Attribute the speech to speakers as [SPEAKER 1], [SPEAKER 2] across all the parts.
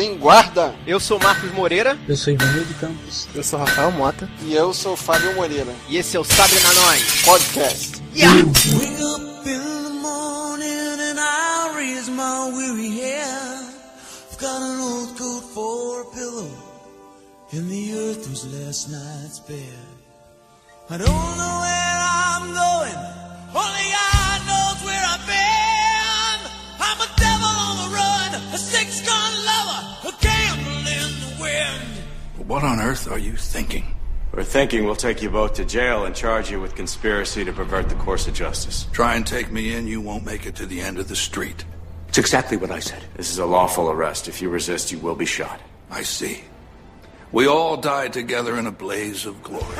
[SPEAKER 1] Guerreiros em Guarda.
[SPEAKER 2] Eu sou Marcos Moreira.
[SPEAKER 3] Eu sou Ivanildo Campos.
[SPEAKER 4] Eu sou Rafael Mota.
[SPEAKER 1] E eu sou Fábio Moreira.
[SPEAKER 2] E esse é o Sabre na Nós
[SPEAKER 1] Podcast.
[SPEAKER 2] Yeah!
[SPEAKER 5] Wake up in the morning and I raise my weary head. I've got an old coat for a pillow, and the earth was last night's bed. I don't know where I'm going, only God
[SPEAKER 6] What on earth are you thinking?
[SPEAKER 7] We're thinking we'll take you both to jail and charge you with conspiracy to pervert the course of justice.
[SPEAKER 6] Try and take me in, you won't make it to the end of the street.
[SPEAKER 7] It's exactly what I said. This is a lawful arrest. If you resist, you will be shot.
[SPEAKER 6] I see. We all die together in a blaze of glory.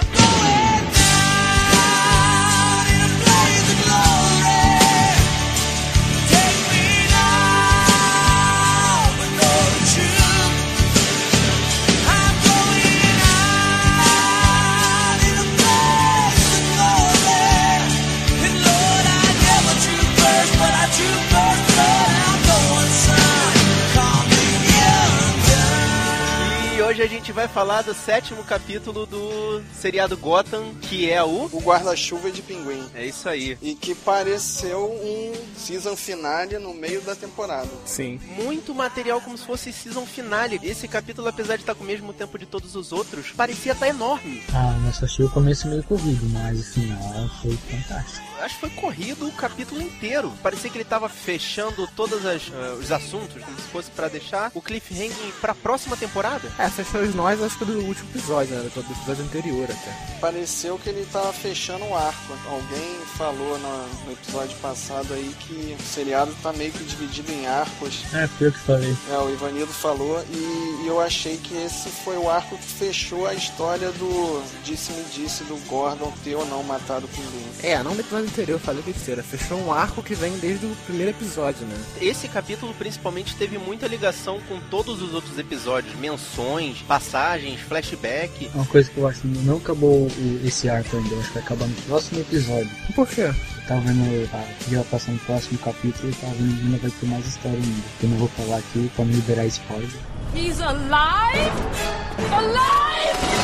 [SPEAKER 2] Vai falar do sétimo capítulo do seriado Gotham, que é o.
[SPEAKER 1] O guarda-chuva de pinguim.
[SPEAKER 2] É isso aí.
[SPEAKER 1] E que pareceu um season finale no meio da temporada.
[SPEAKER 4] Sim.
[SPEAKER 2] Muito material como se fosse season finale. Esse capítulo, apesar de estar com o mesmo tempo de todos os outros, parecia estar enorme.
[SPEAKER 3] Ah, nós achei o começo meio corrido, mas o final foi fantástico.
[SPEAKER 2] Acho que foi corrido o capítulo inteiro. Parecia que ele tava fechando todos os assuntos, como se fosse pra deixar o cliffhanger pra próxima temporada.
[SPEAKER 4] É, essas fez nós, acho que do último episódio, né? Do episódio anterior até.
[SPEAKER 1] Pareceu que ele tava fechando o arco. Alguém falou no, no episódio passado aí que o seriado tá meio que dividido em arcos.
[SPEAKER 3] É, foi eu que falei.
[SPEAKER 1] É, o Ivanildo falou e, e eu achei que esse foi o arco que fechou a história do disse-me disse do Gordon ter ou não matado o pinguim.
[SPEAKER 4] É, não no episódio anterior, eu falei besteira. Fechou um arco que vem desde o primeiro episódio, né?
[SPEAKER 2] Esse capítulo principalmente teve muita ligação com todos os outros episódios, menções, passagens, flashback.
[SPEAKER 3] Uma coisa que eu acho que não acabou o- esse arco ainda, eu acho que vai acabar no próximo episódio.
[SPEAKER 4] Por quê?
[SPEAKER 3] Eu tava vendo a que vai passar no próximo capítulo e tava vendo que ainda vai ter mais história ainda. Que eu não vou falar aqui pra não liberar spoiler.
[SPEAKER 8] He's alive? Alive?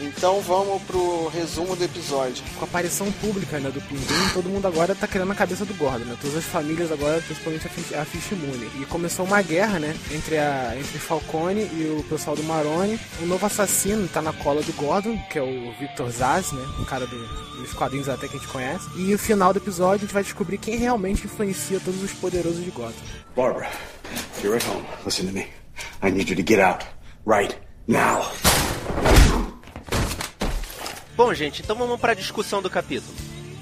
[SPEAKER 1] Então vamos pro resumo do episódio.
[SPEAKER 4] Com a aparição pública né, do Pinguim, todo mundo agora tá querendo a cabeça do Gordon, né? Todas as famílias agora, principalmente a, Fish, a Fishmoon. E começou uma guerra, né? Entre, a, entre Falcone e o pessoal do Maroni. O novo assassino tá na cola do Gordon, que é o Victor Zaz, né? Um cara do, dos quadrinhos até que a gente conhece. E no final do episódio a gente vai descobrir quem realmente influencia todos os poderosos de Gotham.
[SPEAKER 7] Barbara, you're at home, listen to me. I need you to get out. Right now.
[SPEAKER 2] Bom, gente, então vamos pra discussão do capítulo.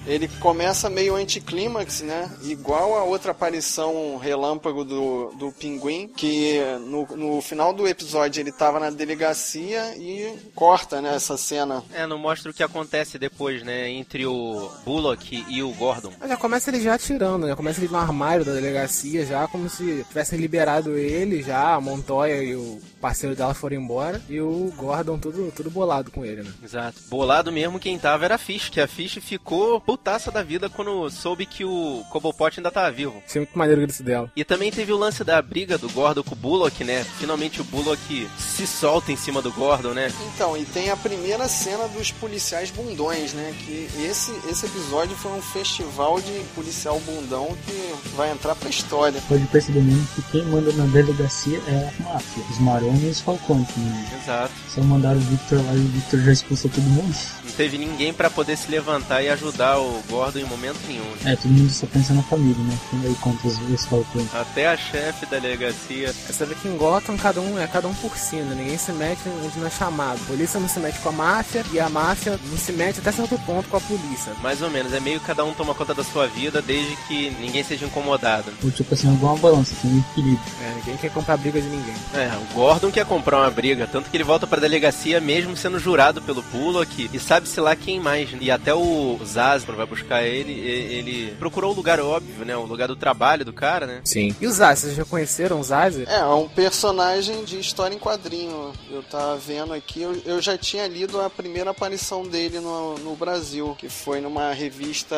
[SPEAKER 1] Ele começa meio anticlímax, né? Igual a outra aparição relâmpago do, do pinguim, que no, no final do episódio ele tava na delegacia e corta, né, essa cena.
[SPEAKER 2] É, não mostra o que acontece depois, né? Entre o Bullock e o Gordon.
[SPEAKER 4] Já começa ele já atirando, né? Começa ele no armário da delegacia já, como se tivessem liberado ele já, a Montoya e o parceiro dela foram embora. E o Gordon tudo, tudo bolado com ele, né?
[SPEAKER 2] Exato. Bolado mesmo quem tava era a Fish, que a Fish ficou putaça da vida quando soube que o Cobblepot ainda tava vivo.
[SPEAKER 4] Achei muito maneiro o grito dela.
[SPEAKER 2] E também teve o lance da briga do Gordon com o Bullock, né? Finalmente o Bullock se solta em cima do Gordon, né?
[SPEAKER 1] Então, e tem a primeira cena dos policiais bundões, né? Que esse, esse episódio foi um festival de policial bundão que vai entrar pra história.
[SPEAKER 3] Pode perceber mesmo que quem manda na delegacia é a máfia. Os Maroni e os Falcone. Né?
[SPEAKER 2] Exato.
[SPEAKER 3] Só mandaram o Victor lá e o Victor já expulsou todo mundo.
[SPEAKER 2] Não teve ninguém pra poder se levantar e ajudar o Gordon em momento nenhum. né?
[SPEAKER 3] É, todo mundo só pensa na família, né? Quem aí conta os, os Falcone.
[SPEAKER 2] Até a chefe da delegacia.
[SPEAKER 4] Você vê que em Gotham cada um é cada um por si, né? Ninguém se mete onde não é chamado. A polícia não se mete com a máfia e a máfia não se mete até certo ponto com a polícia.
[SPEAKER 2] Mais ou menos, é meio que cada um toma conta da sua vida desde que ninguém seja incomodado.
[SPEAKER 3] Tipo assim, igual uma balança, tem um equilíbrio.
[SPEAKER 4] É, ninguém quer comprar briga de ninguém.
[SPEAKER 2] É, o Gordon quer comprar uma briga, tanto que ele volta pra delegacia mesmo sendo jurado pelo Bullock e sabe-se lá quem mais. E até o Zaz, quando vai buscar ele, e- ele procurou o lugar óbvio, né? O lugar do trabalho do cara, né?
[SPEAKER 4] Sim. E os Zaz, vocês já conheceram os Zaz?
[SPEAKER 1] É, é um personagem de história em quadrinho. Eu tava vendo aqui, eu, eu já tinha lido a primeira aparição dele no, no Brasil, que foi numa revista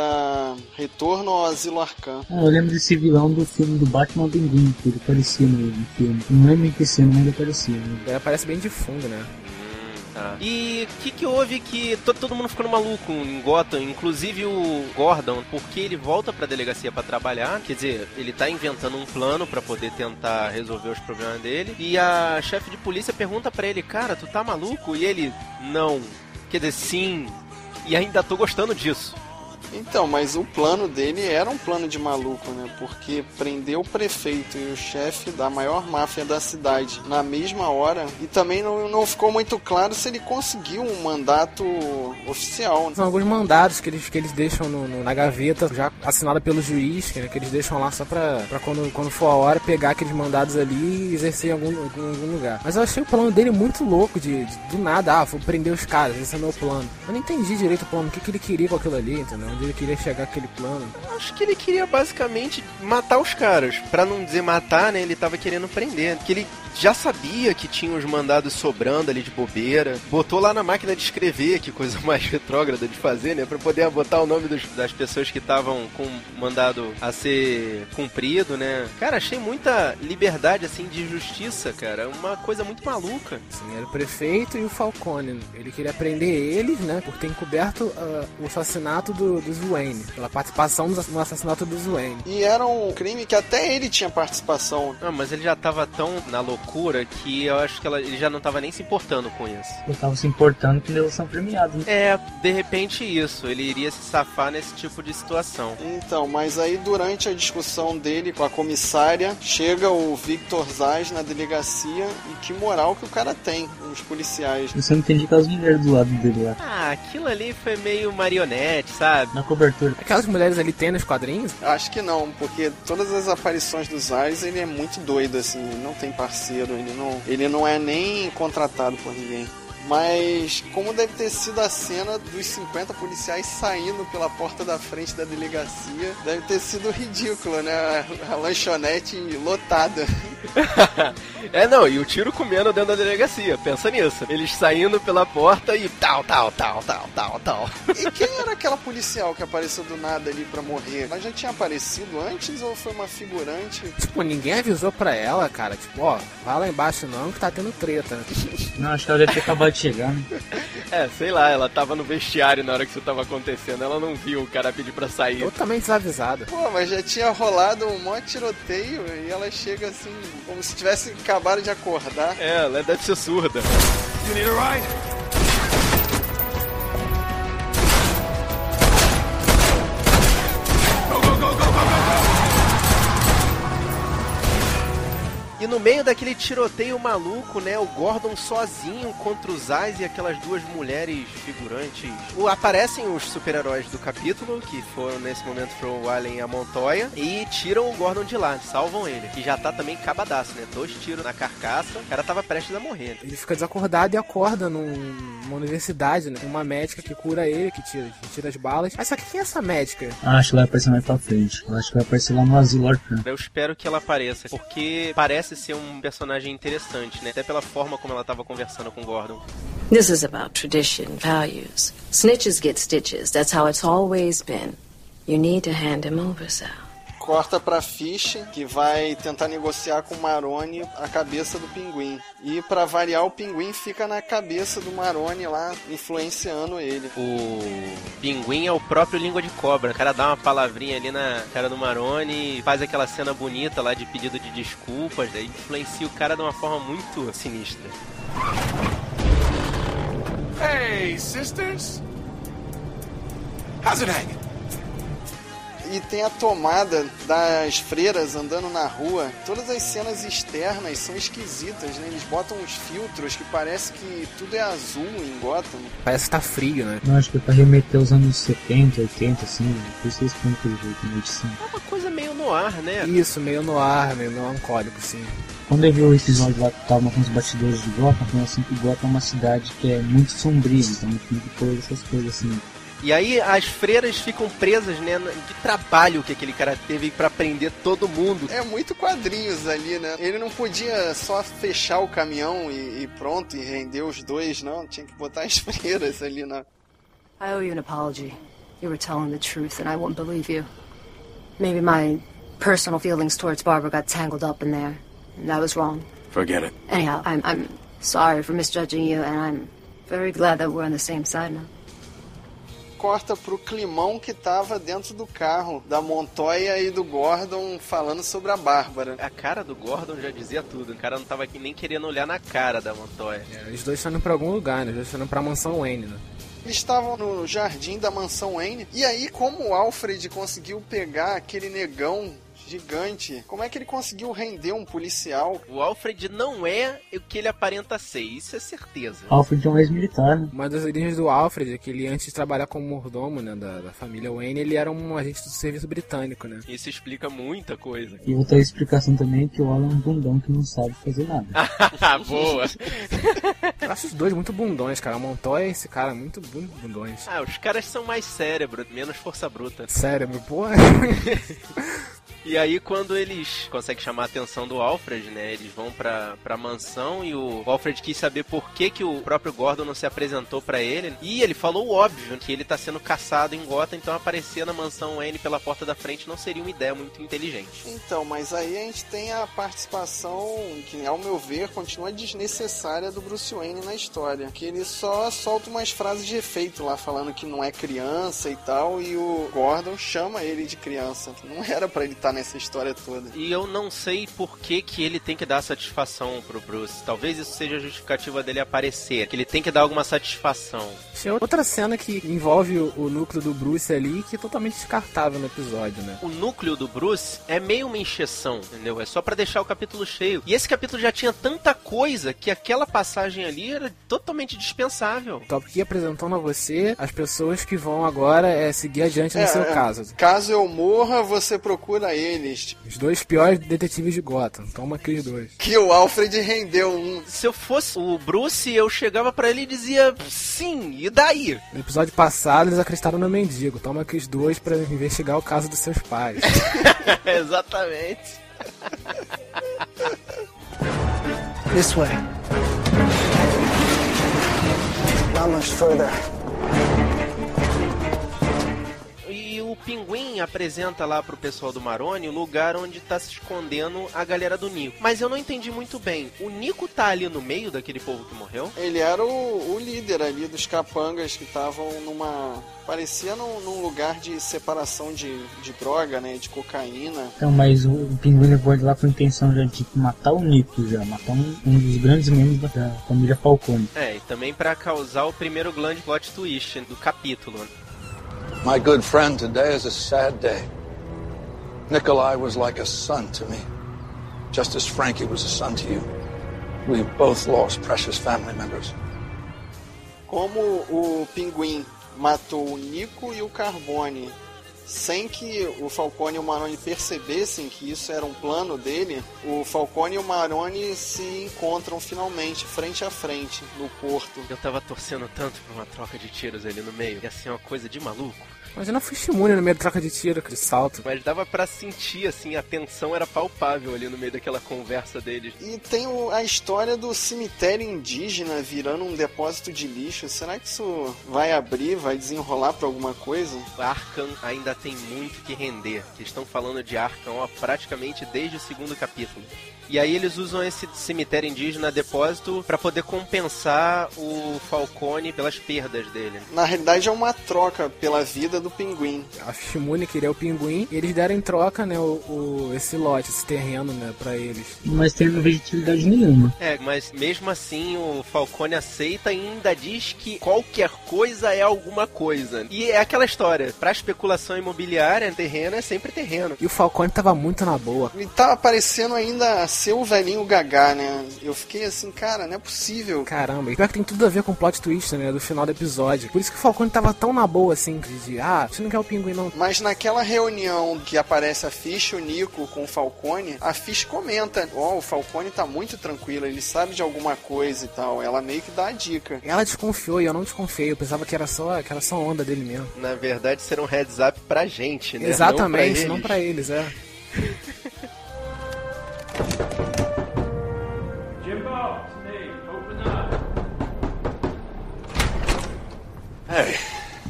[SPEAKER 1] Retorno ao Asilo Arcan.
[SPEAKER 3] Ah, eu lembro desse vilão do filme do Batman Pinguim, que ele aparecia no, no filme. Não lembro em que cena, mas ele aparecia. Né?
[SPEAKER 4] Ele aparece bem de fundo, né?
[SPEAKER 2] Tá. E o que, que houve que to- todo mundo ficou maluco em Gotham, inclusive o Gordon, porque ele volta pra delegacia pra trabalhar, quer dizer, ele tá inventando um plano pra poder tentar resolver os problemas dele, e a chefe de polícia pergunta pra ele, cara, tu tá maluco? E ele, não. Quer dizer, sim. E ainda tô gostando disso.
[SPEAKER 1] Então, mas o plano dele era um plano de maluco, né? Porque prendeu o prefeito e o chefe da maior máfia da cidade na mesma hora. E também não, não ficou muito claro se ele conseguiu um mandato oficial.
[SPEAKER 4] São alguns mandados que eles, que eles deixam no- no- na gaveta, já assinada pelo juiz, que, né, que eles deixam lá só pra, pra quando, quando for a hora pegar aqueles mandados ali e exercer em algum, algum, algum lugar. Mas eu achei o plano dele muito louco, de, de- do nada, ah, vou prender os caras, esse é meu plano. Eu não entendi direito o plano, o que, que ele queria com aquilo ali, entendeu? Ele queria chegar aquele plano.
[SPEAKER 2] Acho que ele queria basicamente matar os caras. Pra não dizer matar, né? Ele tava querendo prender. Que ele já sabia que tinha os mandados sobrando ali de bobeira. Botou lá na máquina de escrever, que coisa mais retrógrada de fazer, né? Pra poder botar o nome dos- das pessoas que estavam com mandado a ser cumprido, né? Cara, achei muita liberdade, assim, de justiça, cara. Uma coisa muito maluca.
[SPEAKER 4] Assim, era o prefeito e o Falcone. Ele queria prender eles, né, por ter encoberto ah, o assassinato do, dos Wayne, pela participação no assassinato dos Wayne.
[SPEAKER 1] E era um crime que até ele tinha participação.
[SPEAKER 2] Não, mas ele já tava tão na loucura que eu acho que ela- ele já não tava nem se importando com isso.
[SPEAKER 3] Eu tava se importando que eles são premiados. Né?
[SPEAKER 2] É, de repente isso, ele iria se safar nesse tipo de situação.
[SPEAKER 1] Então, mas aí durante a discussão dele com a comissária, chega o Victor Zaz na delegacia e que moral que o cara tem, os policiais.
[SPEAKER 3] Eu só não entendi aquelas mulheres do lado dele lá.
[SPEAKER 2] Ah, aquilo ali foi meio marionete, sabe?
[SPEAKER 3] Na cobertura.
[SPEAKER 4] Aquelas mulheres ali tem nos quadrinhos?
[SPEAKER 1] Acho que não, porque todas as aparições do Zaz, ele é muito doido, assim, ele não tem parceiro, ele não, ele não é nem contratado por ninguém. Mas como deve ter sido a cena dos 50 policiais saindo pela porta da frente da delegacia, deve ter sido ridículo, né? A, lanchonete lotada.
[SPEAKER 2] é, não, e o tiro comendo dentro da delegacia, pensa nisso. Eles saindo pela porta e tal, tal, tal, tal, tal, tal.
[SPEAKER 1] E quem era aquela policial que apareceu do nada ali pra morrer? Ela já tinha aparecido antes ou foi uma figurante?
[SPEAKER 4] Tipo, ninguém avisou pra ela, cara. Tipo, ó, vai lá embaixo não que tá tendo treta.
[SPEAKER 3] Não, acho que ela deve ter acabado de chegar, né?
[SPEAKER 2] É, sei lá, ela tava no vestiário na hora que isso tava acontecendo, ela não viu o cara pedir pra sair.
[SPEAKER 4] Totalmente desavisada.
[SPEAKER 1] Pô, mas já tinha rolado um maior tiroteio e ela chega assim, como se tivesse acabado de acordar.
[SPEAKER 2] É, ela deve ser surda.
[SPEAKER 6] You need a ride?
[SPEAKER 2] No meio daquele tiroteio maluco, né, o Gordon sozinho contra os Zaz e aquelas duas mulheres figurantes. O- aparecem os super-heróis do capítulo, que foram nesse momento foram o Allen e a Montoya, e tiram o Gordon de lá, salvam ele. Que já tá também cabadaço, né? Dois tiros na carcaça, o cara tava prestes a morrer.
[SPEAKER 4] Ele fica desacordado e acorda num- numa universidade, né? Tem uma médica que cura ele, que tira, que tira as balas. Mas só que quem é essa médica?
[SPEAKER 3] Ah, acho que ela vai aparecer mais pra frente. Eu acho que vai aparecer lá no Asilo.
[SPEAKER 2] Eu espero que ela apareça, porque parece ser um personagem interessante, né? Até pela forma como ela tava conversando com Gordon.
[SPEAKER 9] This is about tradition, values. Snitches get stitches. That's how it's always been. You need to hand him over, Sal.
[SPEAKER 1] Corta pra Fish, que vai tentar negociar com o Maroni a cabeça do pinguim. E pra variar, o pinguim fica na cabeça do Maroni lá, influenciando ele.
[SPEAKER 2] O pinguim é o próprio língua de cobra. O cara dá uma palavrinha ali na cara do Maroni, faz aquela cena bonita lá de pedido de desculpas, daí influencia o cara de uma forma muito sinistra.
[SPEAKER 6] Hey, sisters! How's it hanging?
[SPEAKER 1] E tem a tomada das freiras andando na rua. Todas as cenas externas são esquisitas, né? Eles botam uns filtros que parece que tudo é azul em Gotham.
[SPEAKER 4] Parece que tá frio, né?
[SPEAKER 3] Não, acho que é pra remeter os anos 70, 80, assim. Por isso eles põem aquele jeito na edição.
[SPEAKER 2] É uma coisa meio no ar, né?
[SPEAKER 4] Isso, meio no ar, meio melancólico, sim.
[SPEAKER 3] Quando eu vi o episódio lá que tava com os bastidores de Gotham, foi assim que Gotham é uma cidade que é muito sombria, então muito coisa, essas coisas assim.
[SPEAKER 2] E aí as freiras ficam presas, né? De trabalho que aquele cara teve pra prender todo mundo.
[SPEAKER 1] É muito quadrinhos ali, né? Ele não podia só fechar o caminhão e, e pronto, e render os dois, não. Tinha que botar as freiras ali na.
[SPEAKER 9] I owe you an apology. You were telling the truth, and I won't believe you. Maybe my personal feelings towards Barbara got tangled up in there, and I was wrong.
[SPEAKER 7] Forget it.
[SPEAKER 9] Anyhow, I'm, I'm sorry for misjudging you, and I'm very glad that we're on the same side now.
[SPEAKER 1] Corta pro climão que tava dentro do carro, da Montoya e do Gordon falando sobre a Bárbara.
[SPEAKER 2] A cara do Gordon já dizia tudo. O cara não tava aqui nem querendo olhar na cara da Montoya.
[SPEAKER 4] É, os dois estão indo pra algum lugar, né? Os dois estão indo pra mansão Wayne, né?
[SPEAKER 1] Eles estavam no jardim da mansão Wayne. E aí, como o Alfred conseguiu pegar aquele negão gigante, como é que ele conseguiu render um policial?
[SPEAKER 2] O Alfred não é o que ele aparenta ser, isso é certeza.
[SPEAKER 3] Alfred é um ex-militar, né?
[SPEAKER 4] Uma das origens do Alfred é que ele, antes de trabalhar como mordomo né, da, da família Wayne, ele era um agente do serviço britânico, né?
[SPEAKER 2] Isso explica muita coisa.
[SPEAKER 3] E outra explicação também é que o Alan é um bundão que não sabe fazer nada.
[SPEAKER 2] Boa.
[SPEAKER 4] Eu acho os dois muito bundões, cara. A Montoya e esse cara muito bu- bundões.
[SPEAKER 2] Ah, os caras são mais cérebro, menos força bruta.
[SPEAKER 4] Cérebro, porra.
[SPEAKER 2] E aí, quando eles conseguem chamar a atenção do Alfred, né? Eles vão pra, pra mansão e o Alfred quis saber por que, que o próprio Gordon não se apresentou pra ele. E ele falou o óbvio, que ele tá sendo caçado em Gotham, então aparecer na mansão Wayne pela porta da frente não seria uma ideia muito inteligente.
[SPEAKER 1] Então, mas aí a gente tem a participação que, ao meu ver, continua desnecessária do Bruce Wayne na história. Que ele só solta umas frases de efeito lá, falando que não é criança e tal, e o Gordon chama ele de criança. Não era pra ele estar nessa história toda.
[SPEAKER 2] E eu não sei por que, que ele tem que dar satisfação pro Bruce. Talvez isso seja a justificativa dele aparecer, que ele tem que dar alguma satisfação.
[SPEAKER 4] Tem outra cena que envolve o, o núcleo do Bruce ali, que é totalmente descartável no episódio, né?
[SPEAKER 2] O núcleo do Bruce é meio uma encheção, entendeu? É só pra deixar o capítulo cheio. E esse capítulo já tinha tanta coisa que aquela passagem ali era totalmente dispensável.
[SPEAKER 4] Top aqui apresentando a você as pessoas que vão agora é, seguir adiante no
[SPEAKER 1] É,
[SPEAKER 4] seu
[SPEAKER 1] é.
[SPEAKER 4] caso.
[SPEAKER 1] Caso eu morra, você procura eles.
[SPEAKER 4] Os dois piores detetives de Gotham. Toma aqui os dois.
[SPEAKER 1] Que o Alfred rendeu um.
[SPEAKER 2] Se eu fosse o Bruce, eu chegava pra ele e dizia sim, e daí?
[SPEAKER 4] No episódio passado, eles acreditaram no mendigo. Toma aqui os dois pra investigar o caso dos seus pais.
[SPEAKER 2] Exatamente.
[SPEAKER 10] This way. Not much further.
[SPEAKER 2] O Pinguim apresenta lá pro pessoal do Maroni o lugar onde tá se escondendo a galera do Nico. Mas eu não entendi muito bem. O Nico tá ali no meio daquele povo que morreu?
[SPEAKER 1] Ele era o, o líder ali dos capangas que estavam numa. parecia num, num lugar de separação de, de droga, né? De cocaína.
[SPEAKER 3] Então, mas o, o pinguim levou ele lá com a intenção já de matar o Nico já, matar um, um dos grandes membros da, da família Falcone.
[SPEAKER 2] É, e também pra causar o primeiro grande plot twist do capítulo.
[SPEAKER 6] My good friend, today is a sad day. Nikolai was like a son to me, just as Frankie was a son to you. We've both lost precious family members.
[SPEAKER 1] Como o pinguim matou o Nico e o Carbone sem que o Falcone e o Maroni percebessem que isso era um plano dele, o Falcone e o Maroni se encontram finalmente, frente a frente, no porto.
[SPEAKER 2] Eu tava torcendo tanto pra uma troca de tiros ali no meio. Ia ser uma coisa de maluco.
[SPEAKER 4] Imagina a Fishimune no meio da troca de tiro, aquele salto.
[SPEAKER 2] Mas dava pra sentir, assim, a tensão era palpável ali no meio daquela conversa deles.
[SPEAKER 1] E tem o- a história do cemitério indígena virando um depósito de lixo. Será que isso vai abrir, vai desenrolar pra alguma coisa?
[SPEAKER 2] Arkham ainda tem muito que render. Eles estão falando de Arkham ó, praticamente desde o segundo capítulo. E aí eles usam esse cemitério indígena depósito pra poder compensar o Falcone pelas perdas dele.
[SPEAKER 1] Na realidade é uma troca pela vida do pinguim.
[SPEAKER 4] A Fishimune queria o pinguim e eles deram em troca, né, o, o- esse lote, esse terreno, né, pra eles.
[SPEAKER 3] Mas tem não vejo utilidade nenhuma.
[SPEAKER 2] É, mas mesmo assim o Falcone aceita e ainda diz que qualquer coisa é alguma coisa. E é aquela história, pra especulação imobiliária, terreno é sempre terreno.
[SPEAKER 4] E o Falcone tava muito na boa.
[SPEAKER 1] Ele tava parecendo ainda ser o velhinho gagá, né? Eu fiquei assim, cara, não é possível.
[SPEAKER 4] Caramba, e pior que tem tudo a ver com o plot twist, né, do final do episódio. Por isso que o Falcone tava tão na boa, assim, de, de, Ah, você não quer o pinguim não.
[SPEAKER 1] Mas naquela reunião que aparece a Fish, o Nico com o Falcone, a Fish comenta: Ó, oh, o Falcone tá muito tranquilo, ele sabe de alguma coisa e tal. Ela meio que dá a dica.
[SPEAKER 4] Ela desconfiou e eu não desconfiei. Eu pensava que era só, que era só onda dele mesmo.
[SPEAKER 2] Na verdade, será um heads up pra gente, né?
[SPEAKER 4] Exatamente,
[SPEAKER 2] não
[SPEAKER 4] pra eles, não pra eles é.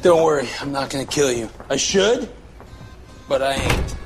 [SPEAKER 11] don't worry, I'm not gonna kill you. I should, but I ain't.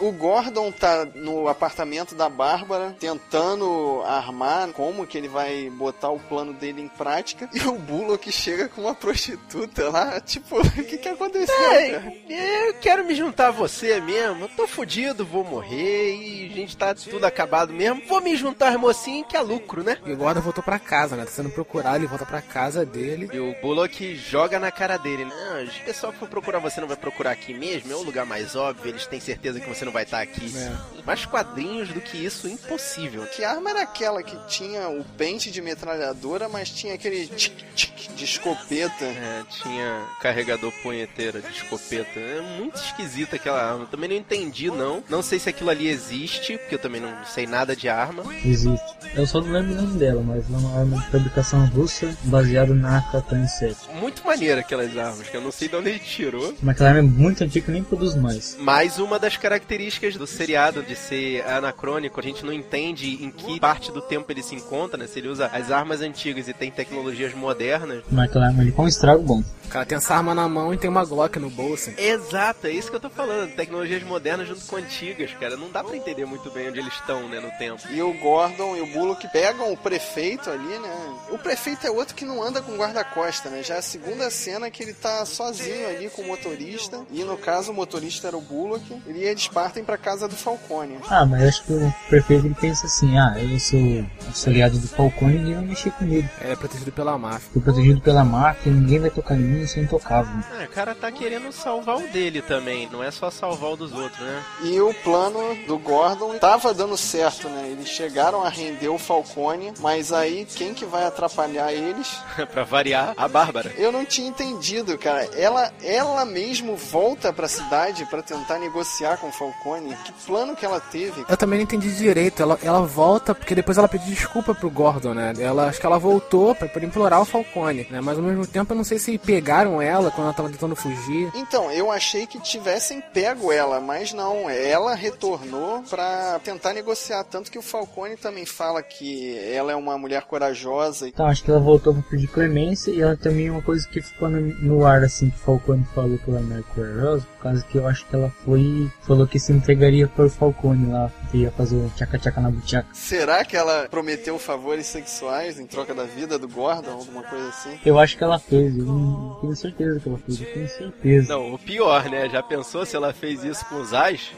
[SPEAKER 1] O Gordon tá no apartamento da Bárbara tentando armar como que ele vai botar o plano dele em prática. E o Bullock chega com uma prostituta lá. Tipo, o que que aconteceu?
[SPEAKER 2] É, eu quero me juntar a você mesmo. Eu tô fudido, vou morrer e a gente tá tudo acabado mesmo. Vou me juntar mocinho que é lucro, né?
[SPEAKER 4] E o Gordon voltou pra casa, né? Tá sendo procurado, ele volta pra casa dele.
[SPEAKER 2] E o Bullock joga na cara dele. Não, o pessoal que for procurar você não vai procurar aqui mesmo. É o lugar mais óbvio. Eles têm certeza que você não vai estar aqui.
[SPEAKER 4] É.
[SPEAKER 2] Mais quadrinhos do que isso, impossível.
[SPEAKER 1] Que arma era aquela que tinha o pente de metralhadora, mas tinha aquele tic tic de escopeta?
[SPEAKER 2] É, tinha carregador punheteira de escopeta. É muito esquisita aquela arma. Também não entendi, não. Não sei se aquilo ali existe, porque eu também não sei nada de arma.
[SPEAKER 3] Existe. Eu só não lembro o nome dela, mas é uma arma de fabricação russa baseada na Katana 7.
[SPEAKER 2] Muito maneira aquelas armas, que eu não sei de onde ele tirou.
[SPEAKER 3] Mas aquela arma é muito antiga que nem produz mais.
[SPEAKER 2] Mais uma das características do seriado de ser anacrônico, a gente não entende em que parte do tempo ele se encontra, né? Se ele usa as armas antigas e tem tecnologias modernas.
[SPEAKER 3] Mas aquela arma ali com um estrago bom.
[SPEAKER 4] O cara tem essa arma na mão e tem uma Glock no bolso.
[SPEAKER 2] Exato, é isso que eu tô falando. Tecnologias modernas junto com antigas, cara. Não dá para entender muito bem onde eles estão, né, no tempo.
[SPEAKER 1] E o Gordon e o Bullock pegam o prefeito ali, né? O prefeito é outro que não anda com guarda-costa, né? Já é a segunda cena que ele tá sozinho ali com o motorista. E no caso, o motorista era o Bullock. E eles partem pra casa do Falcone.
[SPEAKER 3] Ah, mas acho que o prefeito ele pensa assim: ah, eu sou aliado do Falcone e ninguém vai mexer comigo.
[SPEAKER 4] É protegido pela máfia.
[SPEAKER 3] Fui protegido pela máfia, ninguém vai tocar em mim, eu sou intocável.
[SPEAKER 2] Ah, o cara tá querendo salvar o dele também, não é só salvar o dos outros, né?
[SPEAKER 1] E o plano do Gordon tava dando certo, né? Eles chegaram a render o Falcone, mas aí quem que vai atrapalhar eles?
[SPEAKER 2] pra variar, a Bárbara.
[SPEAKER 1] Eu não tinha entendido, cara. Ela, ela mesmo volta pra cidade para tentar negociar com o Falcone. Que plano que ela teve?
[SPEAKER 4] Eu também não entendi direito. Ela, ela volta porque depois ela pediu desculpa pro Gordon, né? Ela, acho que ela voltou pra, pra implorar o Falcone, né? Mas ao mesmo tempo eu não sei se pegaram ela quando ela tava tentando fugir.
[SPEAKER 1] Então, eu achei que tivessem pego ela, mas não. Ela retornou pra tentar negociar. Tanto que o Falcone também fala que ela é uma mulher corajosa.
[SPEAKER 3] Então, acho que ela voltou pra pedir clemência e ela também é uma coisa que ficou no, no ar, assim, que o Falcone falou que ela é mulher corajosa, por causa que eu acho que ela foi falou que se entregaria pro Falcone lá, que ia fazer o tchaca-tchaca na butiaca.
[SPEAKER 1] Será que ela prometeu favores sexuais em troca da vida do Gordon, alguma coisa assim?
[SPEAKER 3] Eu acho que ela fez, eu não tenho certeza que ela fez, eu tenho certeza.
[SPEAKER 2] Não, o pior, né? Já pensou se ela fez isso com os Ais?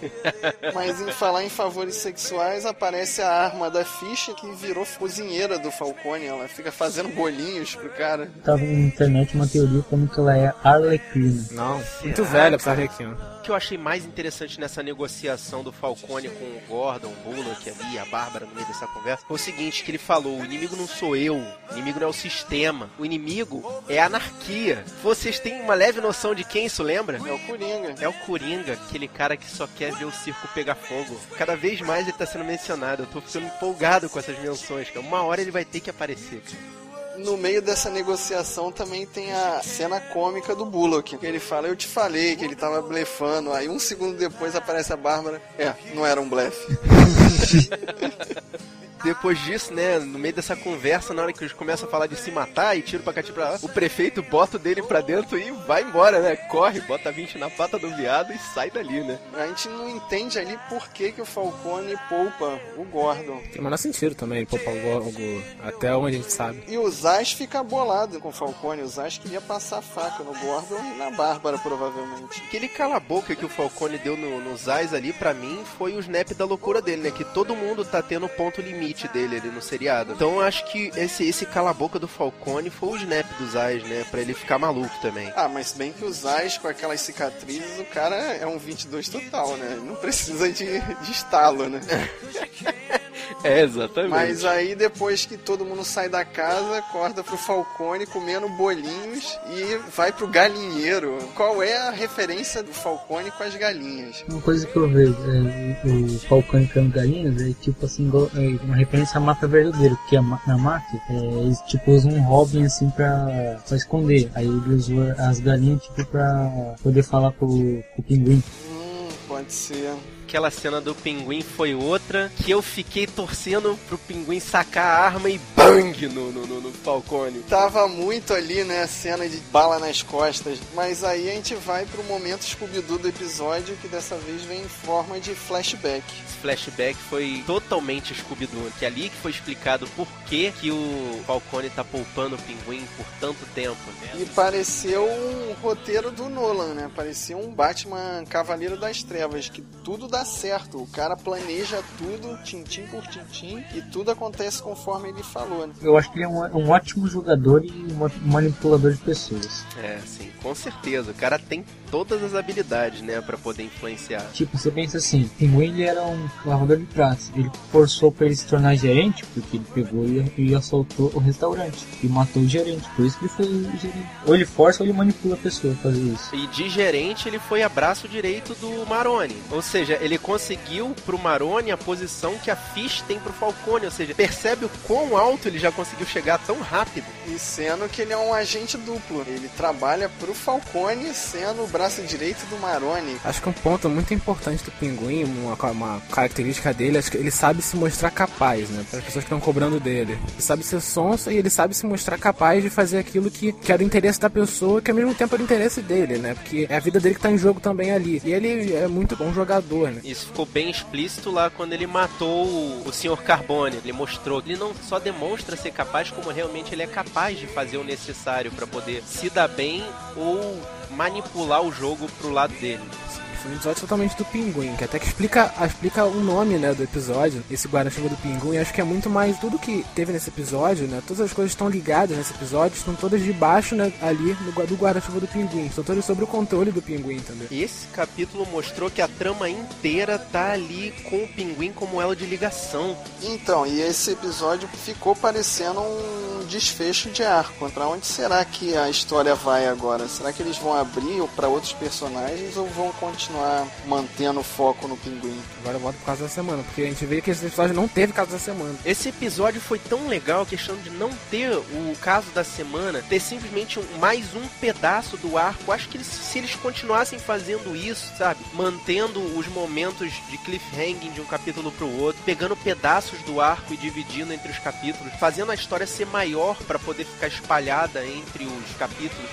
[SPEAKER 1] Mas em falar em favores sexuais, aparece a arma da ficha que virou cozinheira do Falcone. Ela fica fazendo bolinhos pro cara.
[SPEAKER 3] Tava na internet uma teoria como que ela é Arlequina.
[SPEAKER 4] Não, muito velha pra Arlequina.
[SPEAKER 2] O que eu achei mais interessante nessa negociação do Falcone com o Gordon, o Bullock ali, a Bárbara no meio dessa conversa, foi o seguinte que ele falou, o inimigo não sou eu, o inimigo não é o sistema, o inimigo é a anarquia. Vocês têm uma leve noção de quem isso lembra?
[SPEAKER 1] É o Coringa.
[SPEAKER 2] É o Coringa, aquele cara que só quer ver o circo pegar fogo. Cada vez mais ele tá sendo mencionado, eu tô ficando empolgado com essas menções, cara. Uma hora ele vai ter que aparecer, cara
[SPEAKER 1] no meio dessa negociação também tem a cena cômica do Bullock. Ele fala, eu te falei que ele tava blefando. Aí um segundo depois aparece a Bárbara. É, não era um blefe.
[SPEAKER 2] depois disso, né, no meio dessa conversa, na hora que eles começam a falar de se matar e tiro pra cá, pra lá, o prefeito bota o dele pra dentro e vai embora, né? Corre, bota 20 na pata do viado e sai dali, né?
[SPEAKER 1] A gente não entende ali por que, que o Falcone poupa o Gordon.
[SPEAKER 4] Tem o menor sentido também, ele poupa o Gordon, até onde a gente sabe.
[SPEAKER 1] E o Zaz fica bolado com o Falcone. O Zaz queria passar a faca no Gordon e na Bárbara, provavelmente.
[SPEAKER 2] Aquele cala-boca que o Falcone deu no, no Zaz ali, pra mim, foi o snap da loucura dele, né? Que todo mundo tá tendo ponto limite dele ali no seriado. Então eu acho que esse, esse cala-boca do Falcone foi o snap do Zaz, né? Pra ele ficar maluco também.
[SPEAKER 1] Ah, mas bem que o Zaz, com aquelas cicatrizes, o cara é um 22 total, né? Não precisa de, de estalo, né?
[SPEAKER 2] É, exatamente.
[SPEAKER 1] Mas aí depois que todo mundo sai da casa, corta pro Falcone comendo bolinhos e vai pro galinheiro. Qual é a referência do Falcone com as galinhas?
[SPEAKER 3] Uma coisa que eu vejo, é, o Falcone criando galinhas é tipo assim, é uma referência à máfia verdadeira, porque na máfia é, eles tipo usam um Robin assim pra, pra esconder. Aí ele usou as galinhas tipo pra poder falar com, com o pinguim.
[SPEAKER 1] Hum, pode ser.
[SPEAKER 2] Aquela cena do pinguim foi outra que eu fiquei torcendo pro pinguim sacar a arma e bang no, no, no, no Falcone.
[SPEAKER 1] Tava muito ali, né, a cena de bala nas costas. Mas aí a gente vai pro momento Scooby-Doo do episódio, que dessa vez vem em forma de flashback.
[SPEAKER 2] Esse flashback foi totalmente Scooby-Doo, que é ali que foi explicado por que, que o Falcone tá poupando o pinguim por tanto tempo. né?
[SPEAKER 1] E pareceu um roteiro do Nolan, né? Parecia um Batman Cavaleiro das Trevas, que tudo dá certo. O cara planeja tudo, tintim por tintim, e tudo acontece conforme ele falou, né?
[SPEAKER 3] Eu acho que ele é um, um ótimo jogador e um manipulador de pessoas.
[SPEAKER 2] É, sim, com certeza. O cara tem todas as habilidades, né, pra poder influenciar.
[SPEAKER 3] Tipo, você pensa assim, o Pinguim ele era um lavador de pratos. Ele forçou pra ele se tornar gerente, porque ele pegou e, e assaltou o restaurante. E matou o gerente. Por isso que ele foi gerente. Ou ele força ou ele manipula a pessoa a fazer isso.
[SPEAKER 2] E de gerente ele foi abraço direito do Maroni. Ou seja, ele conseguiu pro Maroni a posição que a Fish tem pro Falcone. Ou seja, percebe o quão alto ele já conseguiu chegar tão rápido.
[SPEAKER 1] E sendo que ele é um agente duplo. Ele trabalha pro Falcone, sendo o braço direito do Maroni.
[SPEAKER 4] Acho que um ponto muito importante do Pinguim, uma, uma característica dele, acho que ele sabe se mostrar capaz, né? Para as pessoas que estão cobrando dele. Ele sabe ser sonso e ele sabe se mostrar capaz de fazer aquilo que, que é do interesse da pessoa, que ao mesmo tempo é do interesse dele, né? Porque é a vida dele que tá em jogo também ali. E ele é muito bom jogador, né?
[SPEAKER 2] Isso ficou bem explícito lá quando ele matou o, o Sr. Carbone. Ele mostrou que ele não só demonstra ser capaz, como realmente ele é capaz de fazer o necessário para poder se dar bem ou manipular o jogo pro lado dele.
[SPEAKER 4] Foi um episódio totalmente do Pinguim, que até que explica, explica o nome, né, do episódio, esse guarda-chuva do Pinguim. Acho que é muito mais tudo que teve nesse episódio, né? Todas as coisas estão ligadas nesse episódio, estão todas debaixo, né, ali no, do guarda-chuva do Pinguim. Estão todas sobre o controle do Pinguim também.
[SPEAKER 2] E esse capítulo mostrou que a trama inteira tá ali com o pinguim como ela de ligação.
[SPEAKER 1] Então, e esse episódio ficou parecendo um desfecho de arco. Pra onde será que a história vai agora? Será que eles vão abrir para outros personagens ou vão continuar mantendo o foco no pinguim?
[SPEAKER 4] Agora eu volto por causa da semana, porque a gente vê que esse episódio não teve caso da semana.
[SPEAKER 2] Esse episódio foi tão legal, a questão de não ter o caso da semana, ter simplesmente mais um pedaço do arco. Acho que eles- se eles continuassem fazendo isso, sabe? Mantendo os momentos de cliffhanging de um capítulo pro outro, pegando pedaços do arco e dividindo entre os capítulos, fazendo a história ser maior para poder ficar espalhada entre os capítulos.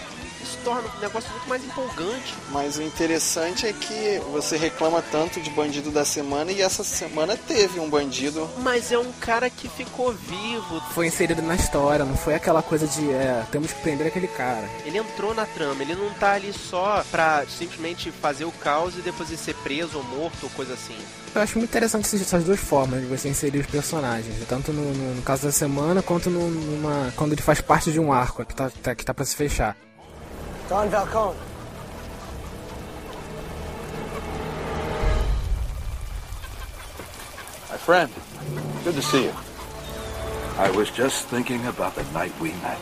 [SPEAKER 2] Torna o negócio muito mais empolgante.
[SPEAKER 1] Mas o interessante é que você reclama tanto de bandido da semana e essa semana teve um bandido.
[SPEAKER 2] Mas é um cara que ficou vivo.
[SPEAKER 4] Foi inserido na história, não foi aquela coisa de, é, temos que prender aquele cara.
[SPEAKER 2] Ele entrou na trama, ele não tá ali só pra simplesmente fazer o caos e depois ele ser preso ou morto ou coisa assim.
[SPEAKER 4] Eu acho muito interessante essas- duas formas de você inserir os personagens, tanto no, no- no caso da semana quanto no- numa quando ele faz parte de um arco que tá, tá- que tá para se fechar.
[SPEAKER 10] Don Falcone.
[SPEAKER 6] My friend, good to see you.
[SPEAKER 7] I was just thinking about the night we met.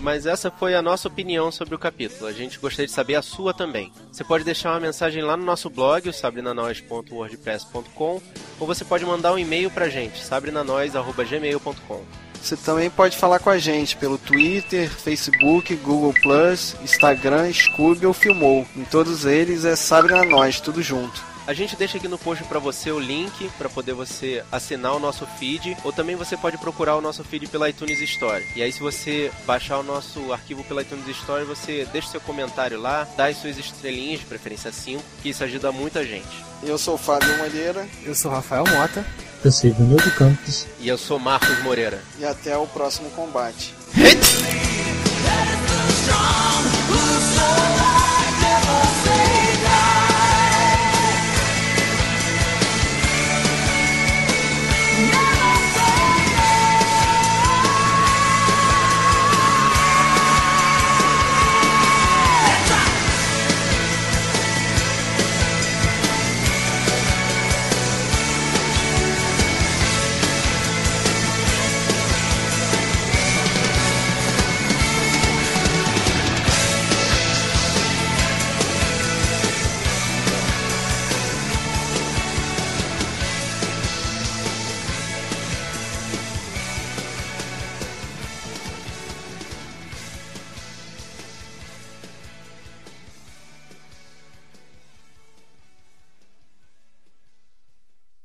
[SPEAKER 2] Mas essa foi a nossa opinião sobre o capítulo. A gente gostaria de saber a sua também. Você pode deixar uma mensagem lá no nosso blog, sabrinanois.wordpress.com, ou você pode mandar um e-mail pra gente, sabrinanois.gmail.com.
[SPEAKER 1] Você também pode falar com a gente pelo Twitter, Facebook, Google Instagram, Scooby ou Filmou. Em todos eles é Sabrina Nós, tudo junto.
[SPEAKER 2] A gente deixa aqui no post para você o link para poder você assinar o nosso feed, ou também você pode procurar o nosso feed pela iTunes Store. E aí se você baixar o nosso arquivo pela iTunes Store, você deixa seu comentário lá, dá as suas estrelinhas, de preferência 5, que isso ajuda muita gente.
[SPEAKER 1] Eu sou o Fábio Malheira.
[SPEAKER 4] Eu sou o Rafael Mota.
[SPEAKER 3] Eu sou Ivanildo Campos.
[SPEAKER 2] E eu sou Marcos Moreira.
[SPEAKER 1] E até o próximo combate.
[SPEAKER 5] Hit!